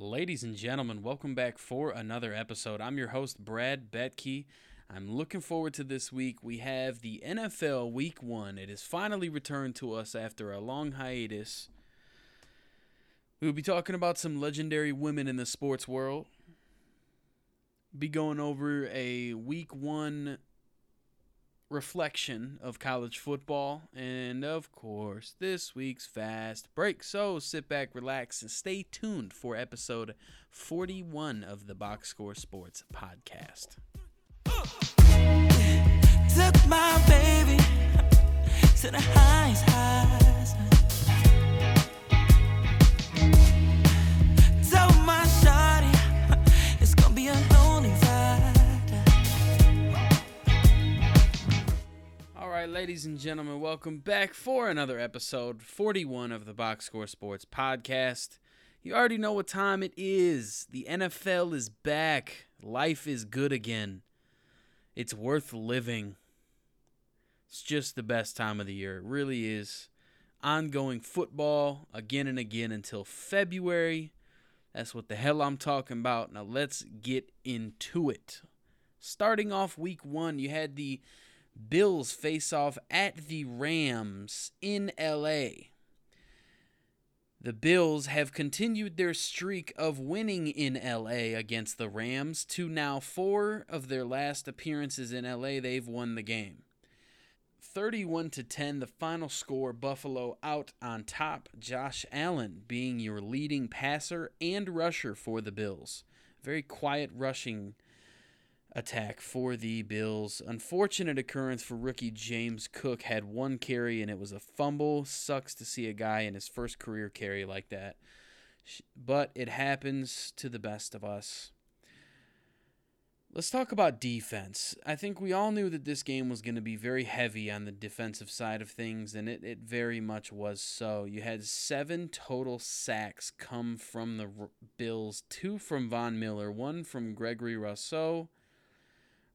Ladies and gentlemen, welcome back for another episode. I'm your host, Brad Betke. I'm looking forward to this week. We have the NFL Week 1. It has finally returned to us after a long hiatus. We'll be talking about some legendary women in the sports world. Be going over a Week 1 reflection of college football, and of course, this week's fast break. So sit back, relax, and stay tuned for episode 41 of the Box Score Sports podcast. Took my baby to the highest highs. Ladies and gentlemen, welcome back for another episode 41 of the Box Score Sports podcast. You already know what time it is. The NFL is back. Life is good again. It's worth living. It's just the best time of the year. It really is. Ongoing football again and again until February. That's what the hell I'm talking about. Now let's get into it. Starting off week one, you had the Bills face off at the Rams in LA. The Bills have continued their streak of winning in LA against the Rams to now four of their last appearances in LA they've won the game. 31 to 10 the final score Buffalo out on top Josh Allen being your leading passer and rusher for the Bills. Very quiet rushing attack for the Bills. Unfortunate occurrence for rookie James Cook had one carry and it was a fumble. Sucks to see a guy in his first career carry like that. But it happens to the best of us. Let's talk about defense. I think we all knew that this game was going to be very heavy on the defensive side of things, and it, it very much was so. You had seven total sacks come from the Bills two from Von Miller, one from Gregory Rousseau,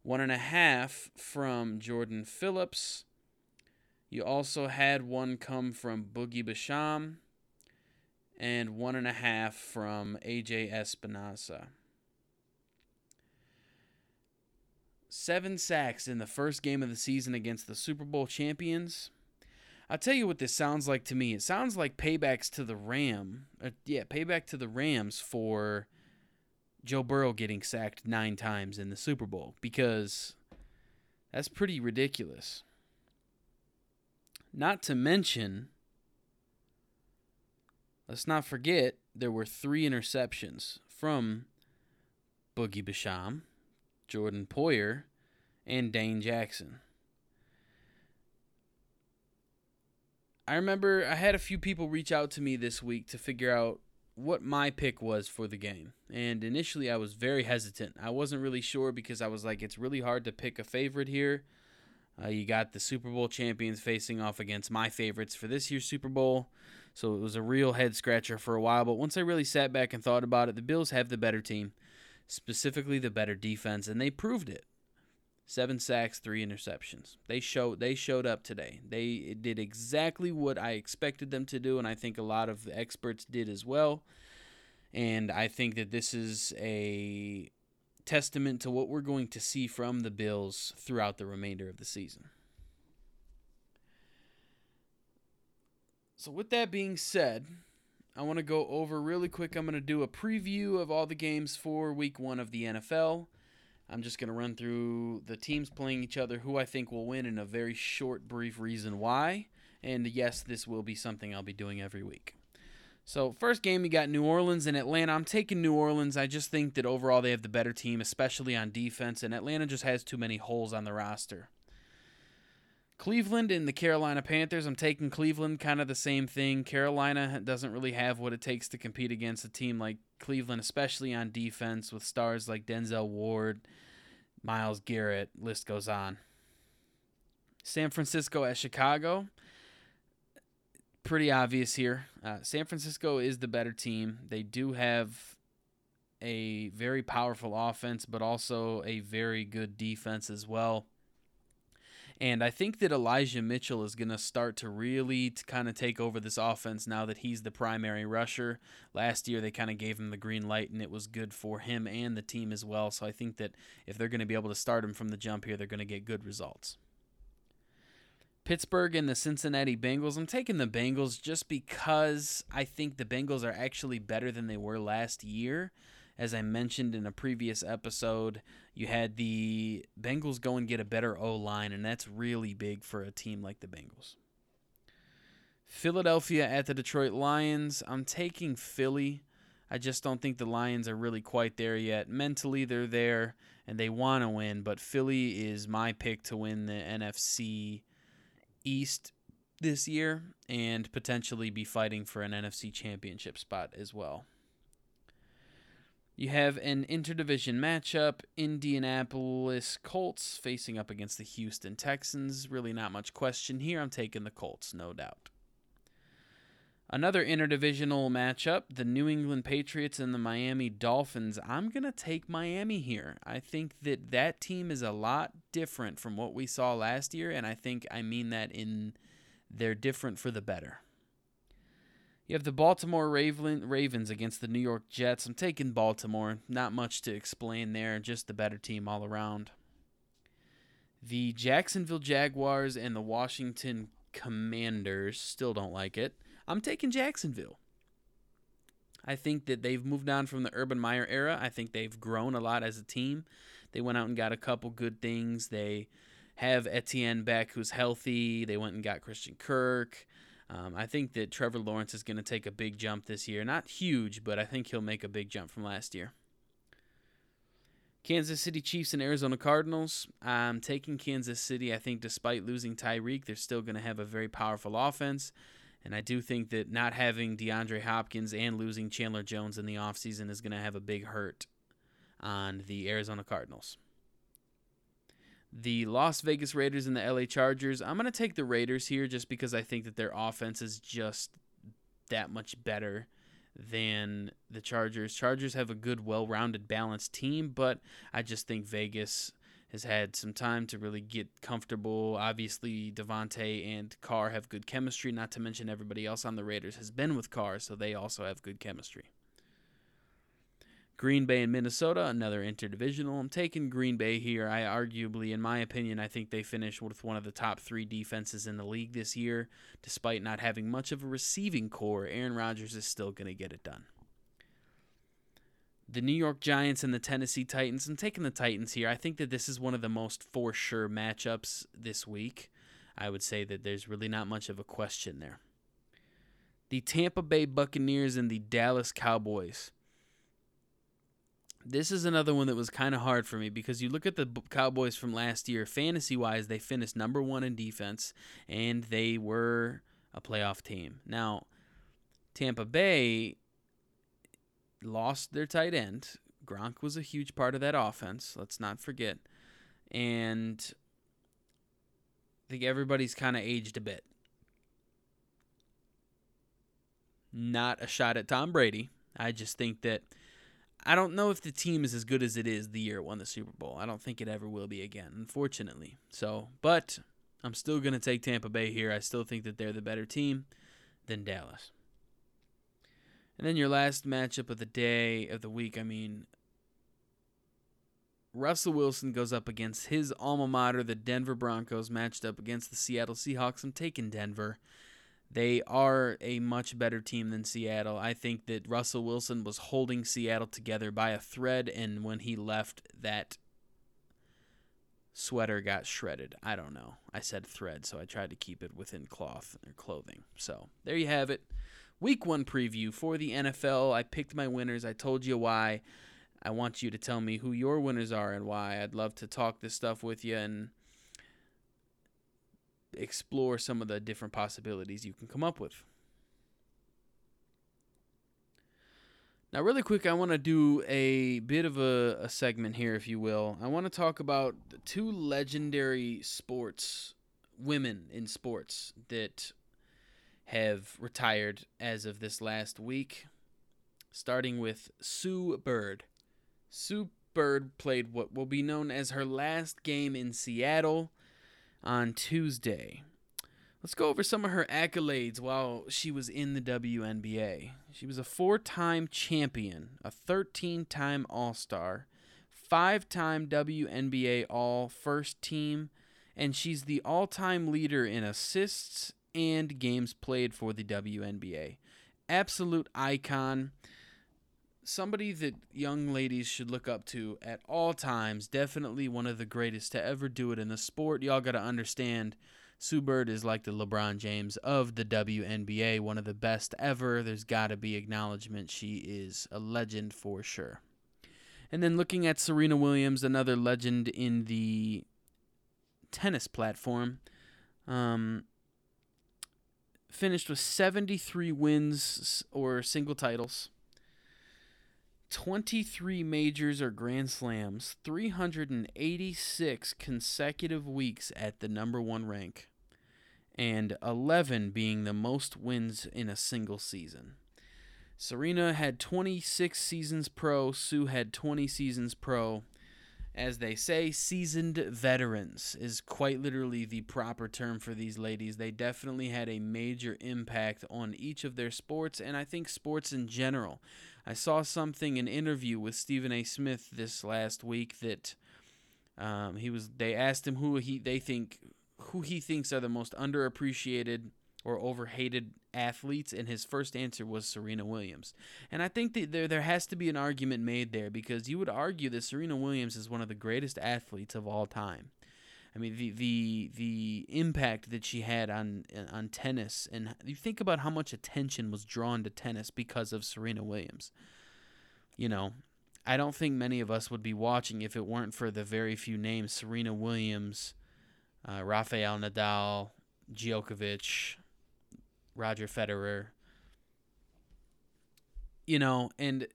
one and a half from Jordan Phillips. You also had one come from Boogie Basham, and one and a half from AJ Epenesa. Seven sacks in the first game of the season against the Super Bowl champions. I'll tell you what this sounds like to me. It sounds like paybacks to the Ram. Uh, yeah, payback to the Rams for Joe Burrow getting sacked nine times in the Super Bowl because that's pretty ridiculous. Not to mention, let's not forget there were three interceptions from Boogie Basham, Jordan Poyer, and Dane Jackson. I remember I had a few people reach out to me this week to figure out what my pick was for the game. And initially I was very hesitant. I wasn't really sure because I was like, it's really hard to pick a favorite here. Uh, you got the Super Bowl champions facing off against my favorites for this year's Super Bowl. So it was a real head scratcher for a while. But once I really sat back and thought about it, the Bills have the better team specifically the better defense, and they proved it. Seven sacks, three interceptions. They showed they showed up today. They did exactly what I expected them to do, and I think a lot of the experts did as well. And I think that this is a testament to what we're going to see from the Bills throughout the remainder of the season. So, with that being said, I want to go over really quick. I'm going to do a preview of all the games for week one of the NFL. I'm just going to run through the teams playing each other, who I think will win, and a very short, brief reason why. And yes, this will be something I'll be doing every week. So, first game, you got New Orleans and Atlanta. I'm taking New Orleans. I just think that overall they have the better team, especially on defense, and Atlanta just has too many holes on the roster. Cleveland and the Carolina Panthers. I'm taking Cleveland, kind of the same thing. Carolina doesn't really have what it takes to compete against a team like Cleveland, especially on defense with stars like Denzel Ward, Myles Garrett, list goes on. San Francisco at Chicago. Pretty obvious here. Uh, San Francisco is the better team. They do have a very powerful offense, but also a very good defense as well. And I think that Elijah Mitchell is going to start to really kind of take over this offense now that he's the primary rusher. Last year, they kind of gave him the green light, and it was good for him and the team as well. So I think that if they're going to be able to start him from the jump here, they're going to get good results. Pittsburgh and the Cincinnati Bengals. I'm taking the Bengals just because I think the Bengals are actually better than they were last year. As I mentioned in a previous episode, you had the Bengals go and get a better O line, and that's really big for a team like the Bengals. Philadelphia at the Detroit Lions. I'm taking Philly. I just don't think the Lions are really quite there yet. Mentally, they're there and they want to win, but Philly is my pick to win the NFC East this year and potentially be fighting for an NFC championship spot as well. You have an interdivision matchup Indianapolis Colts facing up against the Houston Texans. Really, not much question here. I'm taking the Colts, no doubt. Another interdivisional matchup the New England Patriots and the Miami Dolphins. I'm going to take Miami here. I think that that team is a lot different from what we saw last year, and I think I mean that in they're different for the better. You have the Baltimore Raven, Ravens against the New York Jets. I'm taking Baltimore. Not much to explain there, just the better team all around. The Jacksonville Jaguars and the Washington Commanders still don't like it. I'm taking Jacksonville. I think that they've moved on from the Urban Meyer era. I think they've grown a lot as a team. They went out and got a couple good things. They have Etienne Beck, who's healthy. They went and got Christian Kirk. Um, I think that Trevor Lawrence is going to take a big jump this year. Not huge, but I think he'll make a big jump from last year. Kansas City Chiefs and Arizona Cardinals. I'm taking Kansas City. I think despite losing Tyreek, they're still going to have a very powerful offense. And I do think that not having DeAndre Hopkins and losing Chandler Jones in the offseason is going to have a big hurt on the Arizona Cardinals the Las Vegas Raiders and the LA Chargers. I'm going to take the Raiders here just because I think that their offense is just that much better than the Chargers. Chargers have a good, well rounded, balanced team, but I just think Vegas has had some time to really get comfortable. Obviously, Davante and Carr have good chemistry, not to mention everybody else on the Raiders has been with Carr, so they also have good chemistry. Green Bay and Minnesota, another interdivisional. I'm taking Green Bay here. I arguably, in my opinion, I think they finish with one of the top three defenses in the league this year. Despite not having much of a receiving corps, Aaron Rodgers is still going to get it done. The New York Giants and the Tennessee Titans. I'm taking the Titans here. I think that this is one of the most for sure matchups this week. I would say that there's really not much of a question there. The Tampa Bay Buccaneers and the Dallas Cowboys this is another one that was kind of hard for me because you look at the Cowboys from last year, fantasy wise, they finished number one in defense and they were a playoff team. Now, Tampa Bay lost their tight end. Gronk was a huge part of that offense, let's not forget. And I think everybody's kind of aged a bit. Not a shot at Tom Brady. I just think that I don't know if the team is as good as it is the year it won the Super Bowl. I don't think it ever will be again, unfortunately. So, but I'm still going to take Tampa Bay here. I still think that they're the better team than Dallas. And then your last matchup of the day, of the week, I mean, Russell Wilson goes up against his alma mater, the Denver Broncos, matched up against the Seattle Seahawks. I'm taking Denver. They are a much better team than Seattle. I think that Russell Wilson was holding Seattle together by a thread, and when he left, that sweater got shredded. I don't know. I said thread, so I tried to keep it within cloth or clothing. So there you have it. Week one preview for the NFL. I picked my winners. I told you why. I want you to tell me who your winners are and why. I'd love to talk this stuff with you and explore some of the different possibilities you can come up with. Now, really quick, I want to do a bit of a, a, segment here, if you will. I want to talk about two legendary sports, women in sports, that have retired as of this last week, starting with Sue Bird. Sue Bird played what will be known as her last game in Seattle on Tuesday. Let's go over some of her accolades while she was in the WNBA. She was a four time champion, a 13 time All Star, five time WNBA All First Team, and she's the all time leader in assists and games played for the WNBA. Absolute icon. Somebody that young ladies should look up to at all times. Definitely one of the greatest to ever do it in the sport. Y'all got to understand Sue Bird is like the LeBron James of the WNBA, one of the best ever. There's got to be acknowledgement. She is a legend for sure. And then looking at Serena Williams, another legend in the tennis platform, um, finished with 73 wins or single titles. 23 majors or grand slams, 386 consecutive weeks at the number one rank, and 11 being the most wins in a single season. Serena had 26 seasons pro, Sue had 20 seasons pro. As they say, seasoned veterans is quite literally the proper term for these ladies. They definitely had a major impact on each of their sports, and I think sports in general. I saw something in an interview with Stephen A. Smith this last week that um, he was. They asked him who he they think who he thinks are the most underappreciated or overhated athletes, and his first answer was Serena Williams. And I think that there there has to be an argument made there because you would argue that Serena Williams is one of the greatest athletes of all time. I mean the the the impact that she had on on tennis, and you think about how much attention was drawn to tennis because of Serena Williams. You know, I don't think many of us would be watching if it weren't for the very few names: Serena Williams, uh, Rafael Nadal, Djokovic, Roger Federer. You know, and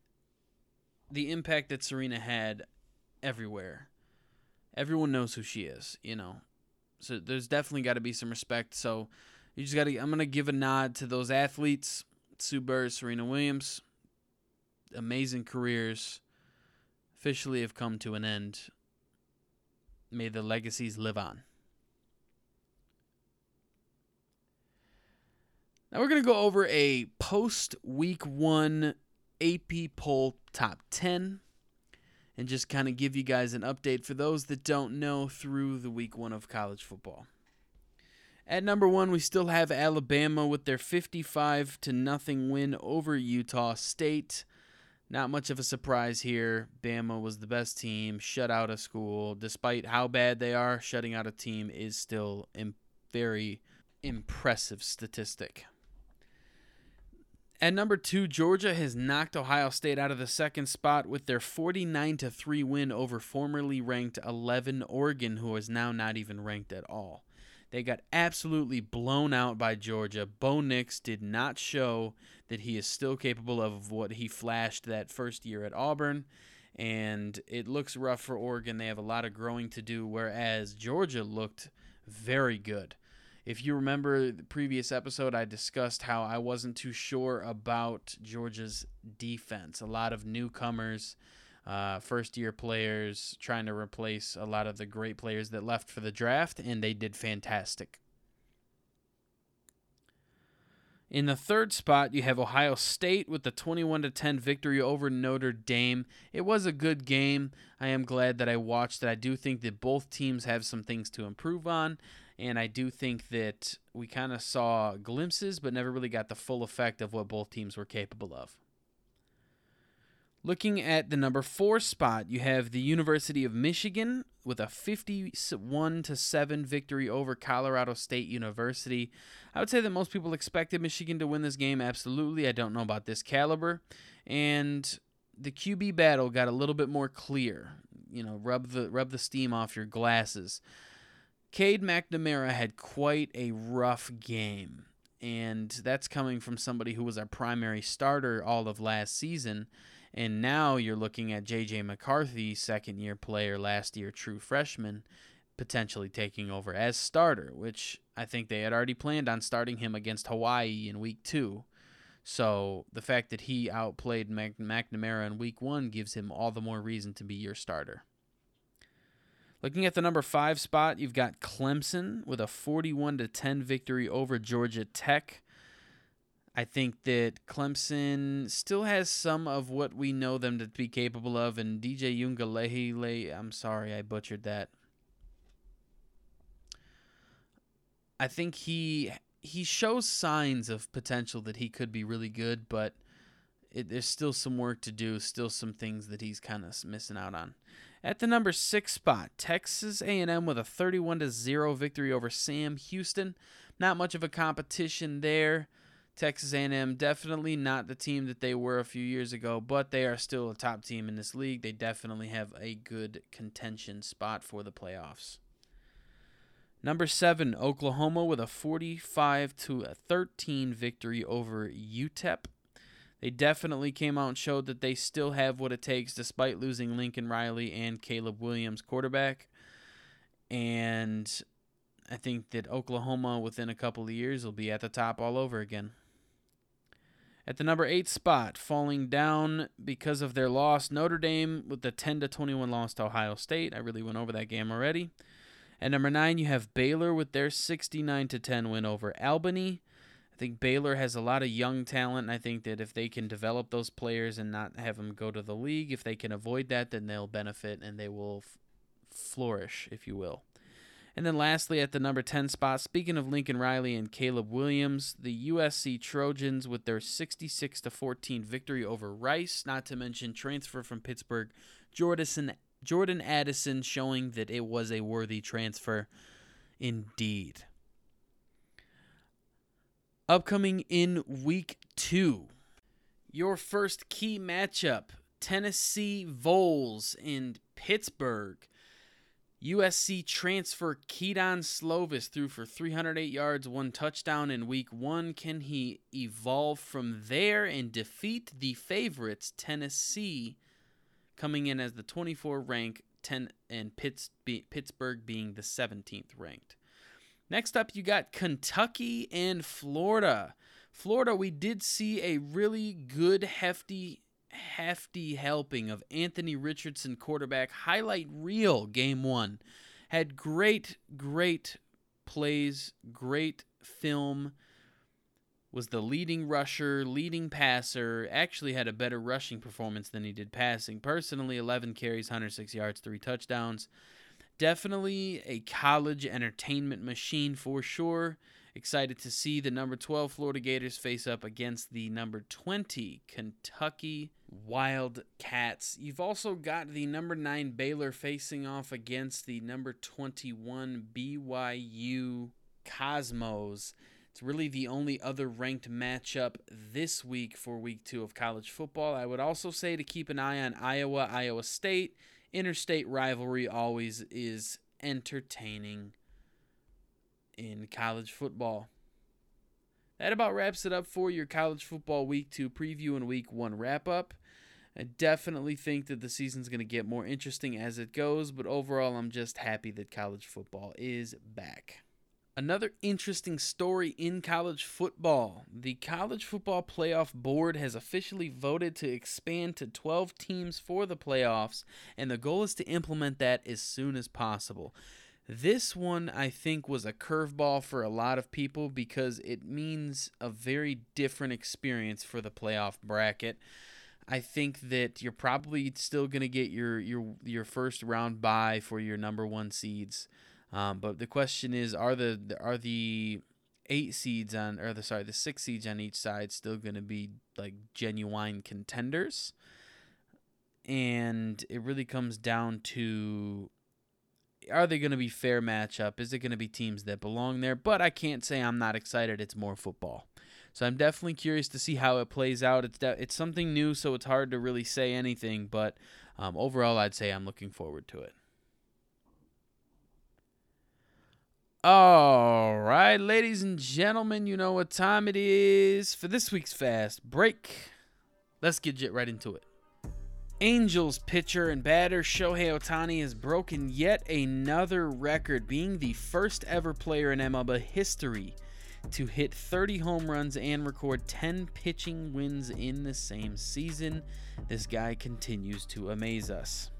the impact that Serena had everywhere everyone knows who she is, you know. So there's definitely got to be some respect. So you just got to. I'm gonna give a nod to those athletes: Sue Bird, Serena Williams. Amazing careers, officially have come to an end. May the legacies live on. Now we're gonna go over a post week one AP poll top ten and just kind of give you guys an update for those that don't know through the week one of college football. At number one, we still have Alabama with their 55 to nothing win over Utah State. Not much of a surprise here. Bama was the best team, shut out a school. Despite how bad they are, shutting out a team is still a very impressive statistic. At number two, Georgia has knocked Ohio State out of the second spot with their 49 3 win over formerly ranked 11 Oregon, who is now not even ranked at all. They got absolutely blown out by Georgia. Bo Nix did not show that he is still capable of what he flashed that first year at Auburn, and it looks rough for Oregon. They have a lot of growing to do, whereas Georgia looked very good. If you remember the previous episode, I discussed how I wasn't too sure about Georgia's defense. A lot of newcomers, uh, first year players trying to replace a lot of the great players that left for the draft, and they did fantastic. In the third spot, you have Ohio State with the 21 to 10 victory over Notre Dame. It was a good game. I am glad that I watched it. I do think that both teams have some things to improve on and I do think that we kind of saw glimpses, but never really got the full effect of what both teams were capable of. Looking at the number four spot, you have the University of Michigan with a 51 to 7 victory over Colorado State University. I would say that most people expected Michigan to win this game. Absolutely. I don't know about this caliber. And the QB battle got a little bit more clear. You know, rub the rub the steam off your glasses. Cade McNamara had quite a rough game, and that's coming from somebody who was our primary starter all of last season. And now you're looking at J.J. McCarthy, second year player, last year true freshman, potentially taking over as starter, which I think they had already planned on starting him against Hawaii in week two. So the fact that he outplayed McNamara in week one gives him all the more reason to be your starter. Looking at the number five spot, you've got Clemson with a 41 to 10 victory over Georgia Tech. I think that Clemson still has some of what we know them to be capable of, and DJ Uiagalelei, I'm sorry I butchered that. I think he he shows signs of potential that he could be really good, but it, there's still some work to do, still some things that he's kind of missing out on. At the number six spot, Texas A&M with a 31 to zero victory over Sam Houston. Not much of a competition there. Texas A&M definitely not the team that they were a few years ago, but they are still a top team in this league. They definitely have a good contention spot for the playoffs. Number 7, Oklahoma with a 45 to a 13 victory over UTEP. They definitely came out and showed that they still have what it takes despite losing Lincoln Riley and Caleb Williams quarterback. And I think that Oklahoma within a couple of years will be at the top all over again. At the number eight spot, falling down because of their loss, Notre Dame with the 10 to 21 loss to Ohio State. I really went over that game already. At number nine, you have Baylor with their 69 to 10 win over Albany. I think Baylor has a lot of young talent, and I think that if they can develop those players and not have them go to the league, if they can avoid that, then they'll benefit and they will f- flourish, if you will. And then lastly, at the number 10 spot, speaking of Lincoln Riley and Caleb Williams, the USC Trojans with their 66 to 14 victory over Rice, not to mention transfer from Pittsburgh, Jordan, Jordan Addison showing that it was a worthy transfer indeed. Upcoming in week two, your first key matchup Tennessee Vols in Pittsburgh. USC transfer Kedon Slovis threw for 308 yards, one touchdown in week one. Can he evolve from there and defeat the favorites, Tennessee, coming in as the 24 rank, 10 and Pitts, Pittsburgh being the 17th ranked. Next up, you got Kentucky and Florida. Florida, we did see a really good, hefty hefty helping of Anthony Richardson, quarterback, highlight reel game one. Had great, great plays, great film. Was the leading rusher, leading passer, actually had a better rushing performance than he did passing. Personally, 11 carries, 106 yards, three touchdowns. Definitely a college entertainment machine for sure. Excited to see the number 12 Florida Gators face up against the number 20 Kentucky Wildcats. You've also got the number 9 Baylor facing off against the number 21 BYU Cosmos. It's really the only other ranked matchup this week for week two of college football. I would also say to keep an eye on Iowa, Iowa State. Interstate rivalry always is entertaining in college football. That about wraps it up for your college football week two preview and week one wrap up. I definitely think that the season's going to get more interesting as it goes, but overall, I'm just happy that college football is back. Another interesting story in college football. The College Football Playoff Board has officially voted to expand to 12 teams for the playoffs, and the goal is to implement that as soon as possible. This one, I think, was a curveball for a lot of people because it means a very different experience for the playoff bracket. I think that you're probably still going to get your your your first round bye for your number one seeds, um, but the question is, are the are the eight seeds on or the sorry the six seeds on each side still going to be like genuine contenders? And it really comes down to are they going to be fair matchup? Is it going to be teams that belong there? But I can't say I'm not excited. It's more football. So I'm definitely curious to see how it plays out. It's de- it's something new, so it's hard to really say anything. But um, overall, I'd say I'm looking forward to it. All right, ladies and gentlemen, you know what time it is for this week's fast break. Let's get right into it. Angels pitcher and batter Shohei Ohtani has broken yet another record, being the first ever player in MLB history to hit 30 home runs and record 10 pitching wins in the same season. This guy continues to amaze us.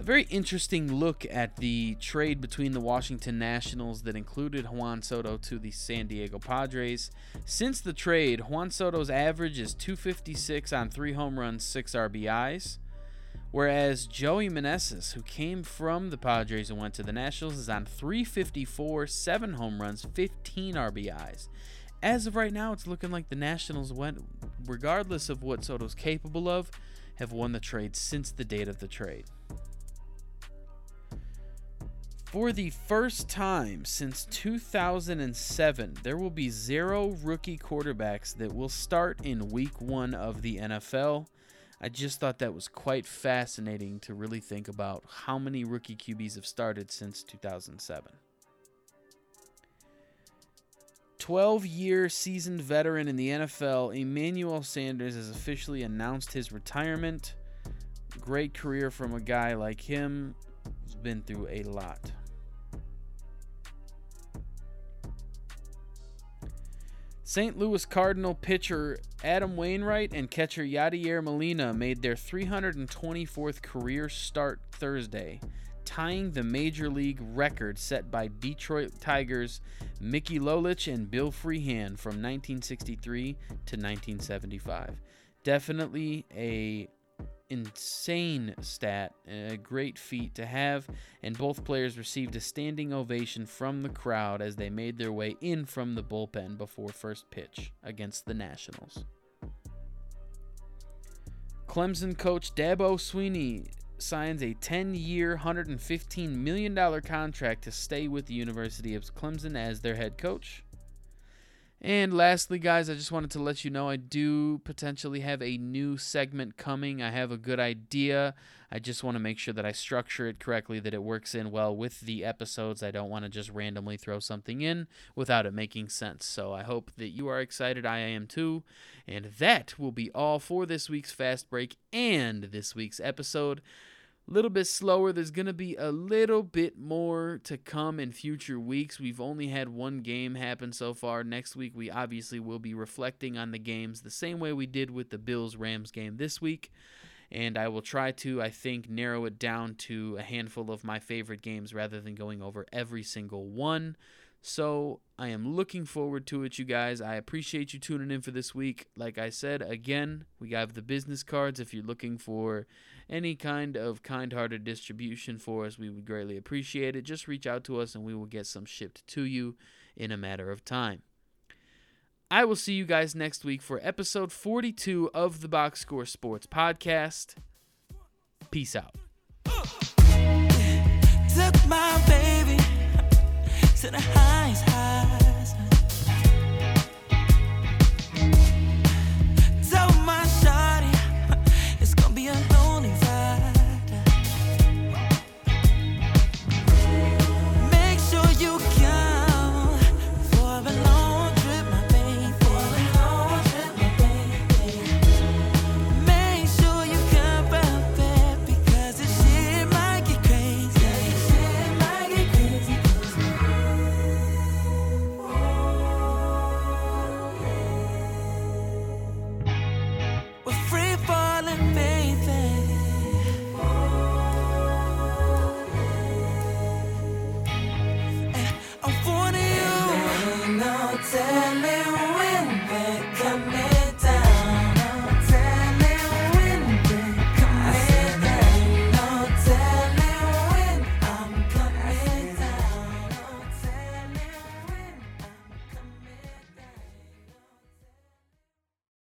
A very interesting look at the trade between the Washington Nationals that included Juan Soto to the San Diego Padres. Since the trade, Juan Soto's average is 256 on three home runs, six RBIs. Whereas Joey Meneses, who came from the Padres and went to the Nationals, is on 354, seven home runs, 15 RBIs. As of right now, it's looking like the Nationals went, regardless of what Soto's capable of, have won the trade since the date of the trade. For the first time since 2007, there will be zero rookie quarterbacks that will start in week one of the NFL. I just thought that was quite fascinating to really think about how many rookie QBs have started since 2007. 12 year seasoned veteran in the NFL, Emmanuel Sanders has officially announced his retirement. Great career from a guy like him who's been through a lot. St. Louis Cardinal pitcher Adam Wainwright and catcher Yadier Molina made their 324th career start Thursday, tying the major league record set by Detroit Tigers Mickey Lolich and Bill Freehan from 1963 to 1975. Definitely a insane stat, a great feat to have, and both players received a standing ovation from the crowd as they made their way in from the bullpen before first pitch against the Nationals. Clemson coach Dabo Swinney signs a 10 year, $115 million contract to stay with the University of Clemson as their head coach. And lastly, guys, I just wanted to let you know I do potentially have a new segment coming. I have a good idea. I just want to make sure that I structure it correctly, that it works in well with the episodes. I don't want to just randomly throw something in without it making sense. So I hope that you are excited. I am too. And that will be all for this week's Fast Break and this week's episode little bit slower. There's going to be a little bit more to come in future weeks. We've only had one game happen so far. Next week, we obviously will be reflecting on the games the same way we did with the Bills Rams game this week. And I will try to, I think, narrow it down to a handful of my favorite games rather than going over every single one. So I am looking forward to it, you guys. I appreciate you tuning in for this week. Like I said, again, we have the business cards if you're looking for any kind of kind hearted distribution for us, we would greatly appreciate it. Just reach out to us and we will get some shipped to you in a matter of time. I will see you guys next week for episode 42 of the Box Score Sports Podcast. Peace out. To the highest highs.